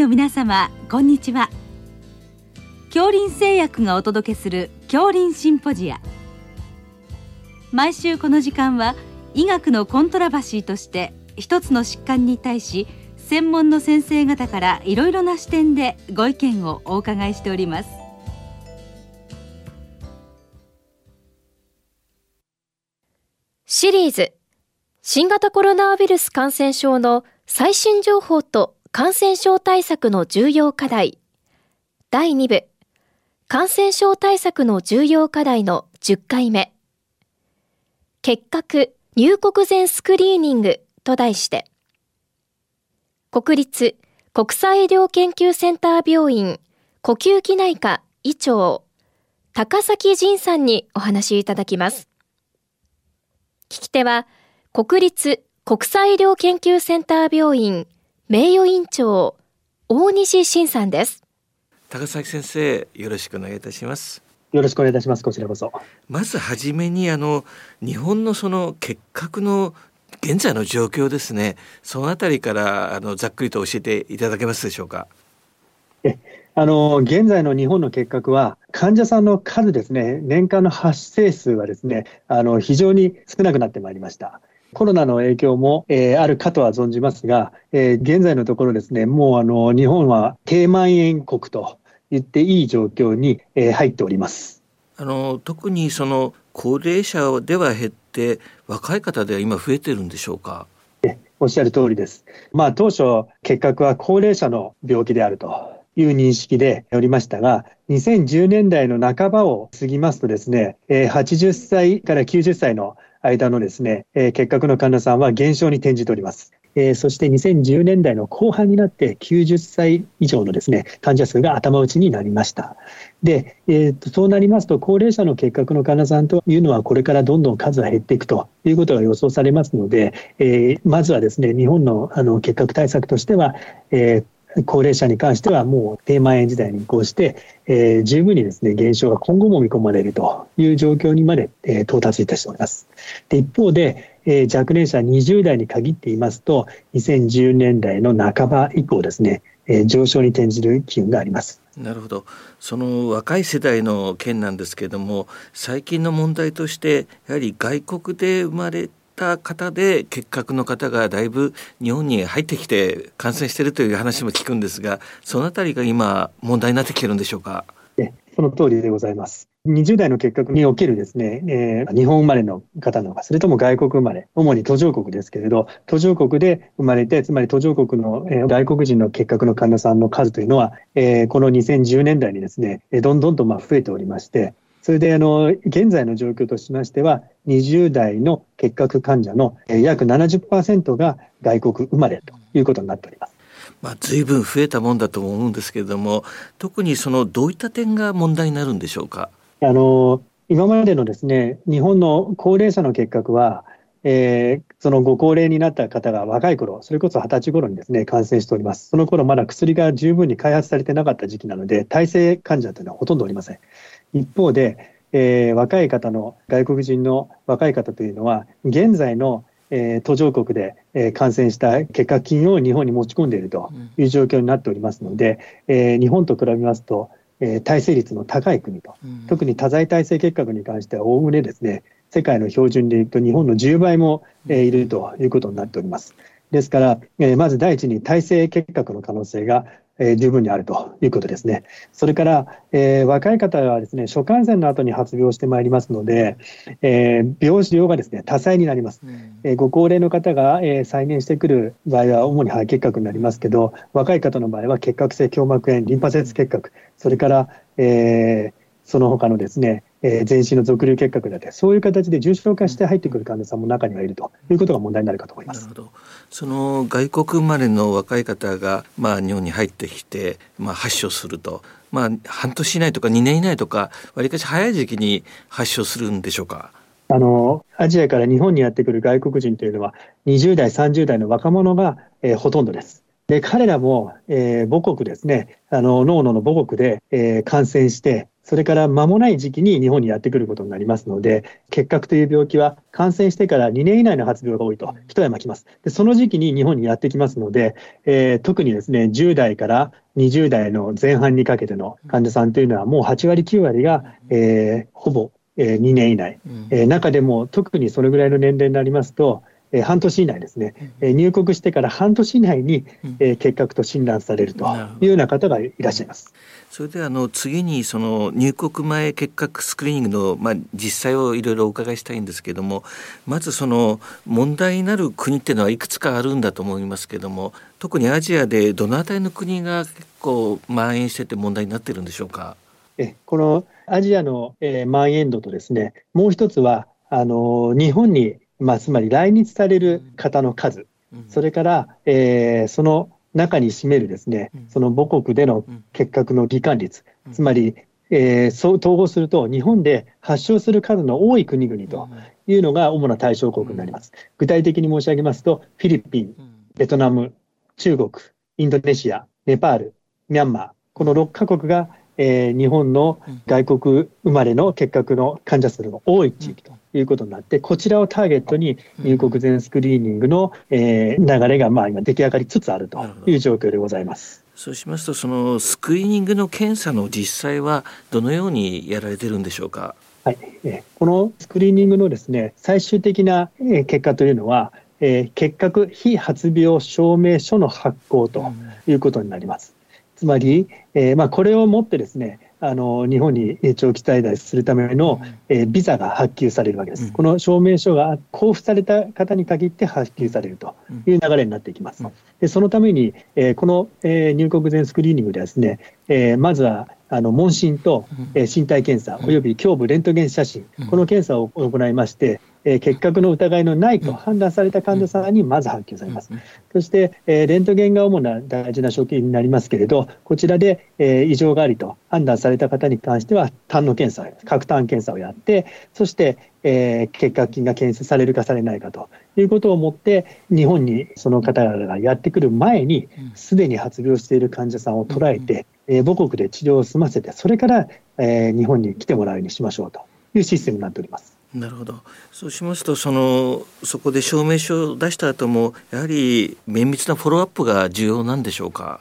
の皆様こんにちは。恐林製薬がお届けする恐林シンポジア。毎週この時間は医学のコントラバシーとして一つの疾患に対し専門の先生方からいろいろな視点でご意見をお伺いしております。シリーズ。新型コロナウイルス感染症の最新情報と感染症対策の重要課題。第2部。感染症対策の重要課題の10回目。結核入国前スクリーニングと題して。国立国際医療研究センター病院呼吸器内科医長。高崎仁さんにお話しいただきます。聞き手は国立国際医療研究センター病院名誉院長大西晋さんです。高崎先生よろしくお願いいたします。よろしくお願いいたします。こちらこそ。まずはじめにあの日本のその結核の現在の状況ですね。そのあたりからあのざっくりと教えていただけますでしょうか。えあの現在の日本の結核は患者さんの数ですね。年間の発生数はですねあの非常に少なくなってまいりましたコロナの影響も、えー、あるかとは存じますが、えー、現在のところですね、もうあの日本は低蔓延国と言っていい状況に、えー、入っております。あの特にその高齢者では減って若い方では今増えてるんでしょうか？おっしゃる通りです。まあ当初結核は高齢者の病気であるという認識でおりましたが、2010年代の半ばを過ぎますとですね、80歳から90歳の間のですね、えー、結核の患者さんは減少に転じております。えー、そして2010年代の後半になって90歳以上のですね患者数が頭打ちになりました。で、えーと、そうなりますと高齢者の結核の患者さんというのはこれからどんどん数が減っていくということが予想されますので、えー、まずはですね日本のあの結核対策としては、えー高齢者に関してはもう低蔓延時代に移行して、えー、十分にですね減少が今後も見込まれるという状況にまで、えー、到達いたしております。で一方で、えー、若年者20代に限っていますと2010年代の半ば以降ですね、えー、上昇に転じる機運があります。なるほどその若い世代の件なんですけれども最近の問題としてやはり外国で生まれた方で結核の方がだいぶ日本に入ってきて感染しているという話も聞くんですがそのあたりが今問題になってきてるんでしょうか？その通りでございます。20代の結核におけるですね、えー、日本生まれの方なのか、それとも外国生まれ、主に途上国ですけれど、途上国で生まれて、つまり途上国の、えー、外国人の結核の患者さんの数というのは、えー、この2010年代にですね、どんどんとまあ増えておりまして、それであの現在の状況としましては、20代の結核患者の約70%が外国生まれということになっております。まあ、随分増えたもんだと思うんですけれども、特にそのどういった点が問題になるんでしょうか？あの今までのですね日本の高齢者の結核は、えー、そのご高齢になった方が若い頃、それこそ20歳頃にですね感染しております。その頃まだ薬が十分に開発されてなかった時期なので、耐性患者というのはほとんどおりません。一方で、えー、若い方の外国人の若い方というのは現在の、えー、途上国で、えー、感染した結核菌を日本に持ち込んでいるという状況になっておりますので、うん、えー、日本と比べますと、えー、耐性率の高い国と、うん、特に多剤耐性結核に関してはおおむねですね世界の標準でいうと日本の10倍も、えー、いるということになっております。ですから、えー、まず第一に耐性結核の可能性がえー、十分にあるということですね。それから、えー、若い方はですね、初感染の後に発病してまいりますので、えー、病死量がですね、多彩になります。うん、えー、ご高齢の方が、えー、再現してくる場合は主に肺結核になりますけど、若い方の場合は結核性胸膜炎、リンパ節結核、それから、えー、その他のですね、えー、全身の俗流結核だってそういう形で重症化して入ってくる患者さんも中にはいるということが問題になるかと思います。なるほどその外国生まれの若い方が、まあ、日本に入ってきて、まあ、発症すると、まあ、半年以内とか2年以内とかわりかし早い時期に発症するんでしょうか？あのアジアから日本にやってくる外国人というのは20代30代の若者が、えー、ほとんどです。で彼らも、えー、母国ですねあの脳の母国で、えー、感染してそれから間もない時期に日本にやってくることになりますので、結核という病気は感染してから2年以内の発病が多いと、一山きます。でその時期に日本にやってきますので、えー、特にですね、10代から20代の前半にかけての患者さんというのは、もう8割、9割が、えー、ほぼ、えー、2年以内、えー、中でも特にそれぐらいの年齢になりますと、え半年以内ですね、え入国してから半年以内に、え結核と診断されるというような方がいらっしゃいます。それであの次にその入国前結核スクリーニングの、まあ、実際をいろいろお伺いしたいんですけどもまずその問題になる国っていうのはいくつかあるんだと思いますけども特にアジアでどの辺りの国が結構蔓延してて問題になってるんでしょうか？えこのアジアの、えー、蔓延度とですねもう一つはあの日本にまあ、つまり来日される方の数、それから、えー、その中に占めるですね、その母国での結核の罹患率、つまり、えー、そう統合すると、日本で発症する数の多い国々というのが主な対象国になります。具体的に申し上げますと、フィリピン、ベトナム、中国、インドネシア、ネパール、ミャンマー、この6カ国がえー、日本の外国生まれの結核の患者数の多い地域ということになって、こちらをターゲットに入国前スクリーニングの、えー、流れがまあ今出来上がりつつあるという状況でございます。そうしますと、そのスクリーニングの検査の実際はどのようにやられてるんでしょうか？はい、えこのスクリーニングのですね最終的な結果というのは、えー、結核非発病証明書の発行ということになります。つまり、えー、まあ、これをもってですねあの日本に長期滞在するための、えー、ビザが発給されるわけです、うん、この証明書が交付された方に限って発給されるという流れになっていきます。でそのために、えー、この、えー、入国前スクリーニングではですね、えまずはあの問診と、え身体検査および胸部レントゲン写真、この検査を行いまして、えー、結核の疑いのないと判断された患者さんにまず発給されます。そして、えー、レントゲンが主な大事な所見になりますけれど、こちらで、えー、異常がありと判断された方に関しては、胆の検査、核胆検査をやって、そして、えー、結核菌が検出されるかされないかということをもって、日本にその方々がやってくる前に、すでに発病している患者さんを捉えて、えー、母国で治療を済ませて、それから、えー、日本に来てもらうようにしましょうというシステムになっております。なるほどそうしますとそのそこで証明書を出した後もやはり綿密なフォローアップが重要なんでしょうか？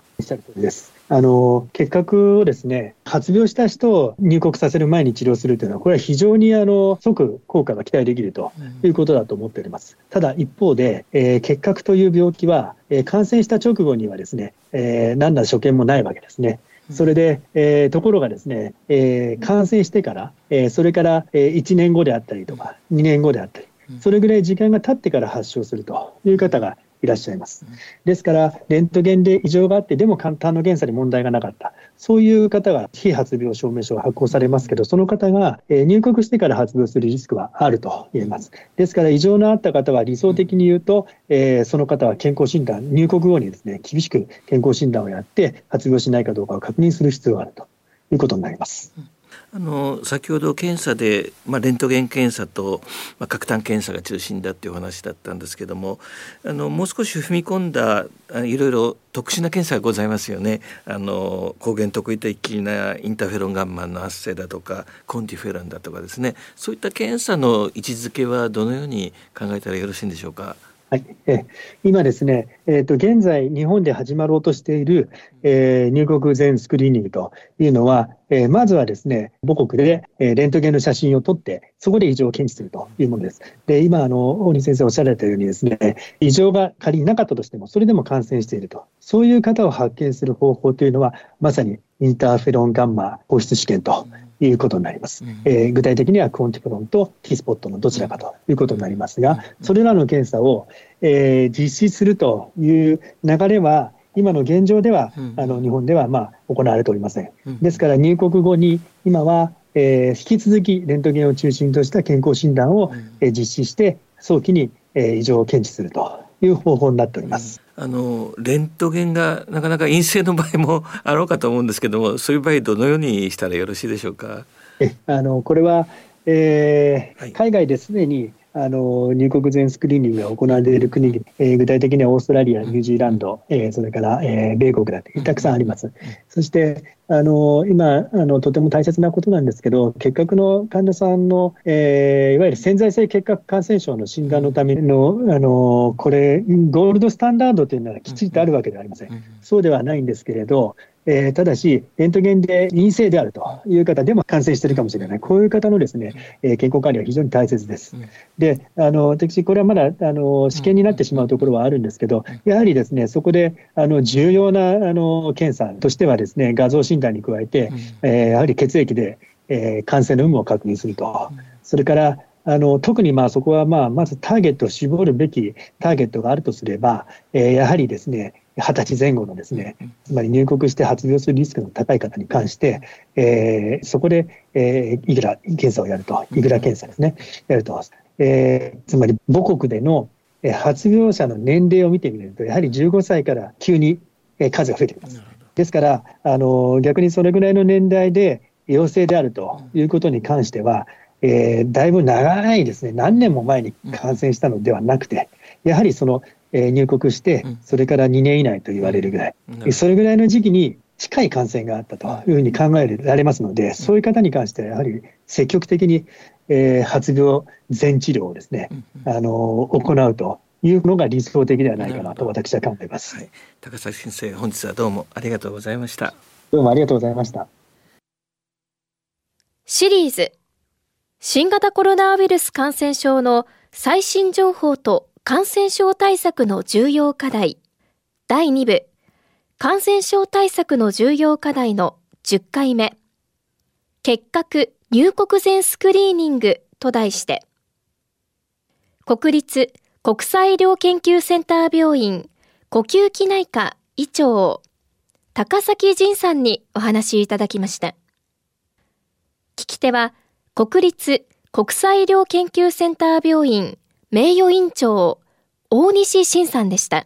ですあの結核をですね発病した人を入国させる前に治療するというのは、これは非常にあの即効果が期待できるということだと思っております。ただ一方で、えー、結核という病気は、えー、感染した直後にはですね、えー、何ら所見もないわけですね。それで、えー、ところがですね、えー、感染してから、えー、それから、えー、1年後であったりとか、2年後であったり、それぐらい時間が経ってから発症するという方がいらっしゃいます。ですから、レントゲンで異常があって、でも簡単の検査に問題がなかった、そういう方が非発病証明書が発行されますけど、その方が入国してから発病するリスクはあると言えます。ですから、異常のあった方は理想的に言うと、えー、その方は健康診断、入国後にですね、厳しく健康診断をやって、発病しないかどうかを確認する必要があるということになります。うんあの先ほど検査で、まあ、レントゲン検査と、まあ、核炭検査が中心だっていうお話だったんですけどもあのもう少し踏み込んだいろいろ特殊な検査がございますよねあの抗原特異的なインターフェロンガンマンの発生だとかコンティフェロンだとかですねそういった検査の位置づけはどのように考えたらよろしいんでしょうか？はい、え今ですね、えーと、現在、日本で始まろうとしている、えー、入国前スクリーニングというのは、えー、まずはですね、母国で、えー、レントゲンの写真を撮って、そこで異常を検知するというものです。で、今、あの、大西先生おっしゃられたようにですね、異常が仮になかったとしても、それでも感染していると。そういう方を発見する方法というのは、まさにインターフェロンガンマ放出試験ということになります。うん、えー、具体的にはクオンティフェロンと T スポットのどちらかということになりますが、それらの検査を、えー、実施するという流れは、今の現状では、うん、あの日本ではまあ行われておりません。ですから入国後に今は、えー、引き続きレントゲンを中心とした健康診断を、えー、実施して早期に、えー、異常を検知するという方法になっております。あのレントゲンがなかなか陰性の場合も あろうかと思うんですけどもそういう場合どのようにしたらよろしいでしょうか？えあのこれは、えー、はい、海外ですでにあの入国前スクリーニングが行われている国、えー、具体的にはオーストラリア、ニュージーランド、えー、それから、えー、米国だってたくさんあります。そして、あの今あの、とても大切なことなんですけど、結核の患者さんの、えー、いわゆる潜在性結核感染症の診断のための、あのこれ、ゴールドスタンダードというのはきちっとあるわけではありません。そうではないんですけれど、えー、ただし、レントゲンで陰性であるという方でも感染しているかもしれない、こういう方のですね、えー、健康管理は非常に大切です。で、あの私、これはまだあの試験になってしまうところはあるんですけど、やはりですねそこであの重要なあの検査としては、ですね画像診断に加えて、えー、やはり血液で、えー、感染の有無を確認すると、それからあの特にまあそこはまあまずターゲットを絞るべきターゲットがあるとすれば、えー、やはりですね20歳前後のですね、つまり入国して発病するリスクの高い方に関して、えー、そこで、えー、イグラ検査をやると、イグラ検査ですね、やると、えー、つまり母国での発病者の年齢を見てみると、やはり15歳から急に数が増えてきます。ですから、あの逆にそれぐらいの年代で陽性であるということに関しては、えー、だいぶ長いですね、何年も前に感染したのではなくて、やはりそのえ入国して、それから2年以内と言われるぐらい、うん、それぐらいの時期に近い感染があったとい。うふうに考えられますので、そういう方に関しては、やはり積極的に、えー、発病全治療をですね、あの行うというのが理想的ではないかなと私は考えます、はい、高崎先生本日はどうもありがとうございました。どうもありがとうございました。シリーズ新型コロナウイルス感染症の最新情報と感染症対策の重要課題。第2部感染症対策の重要課題の10回目。結核入国前スクリーニングと題して。国立国際医療研究センター病院呼吸器内科医長高崎仁さんにお話いただきました聞き手は国立国際医療研究センター病院名誉院長、大西晋さんでした。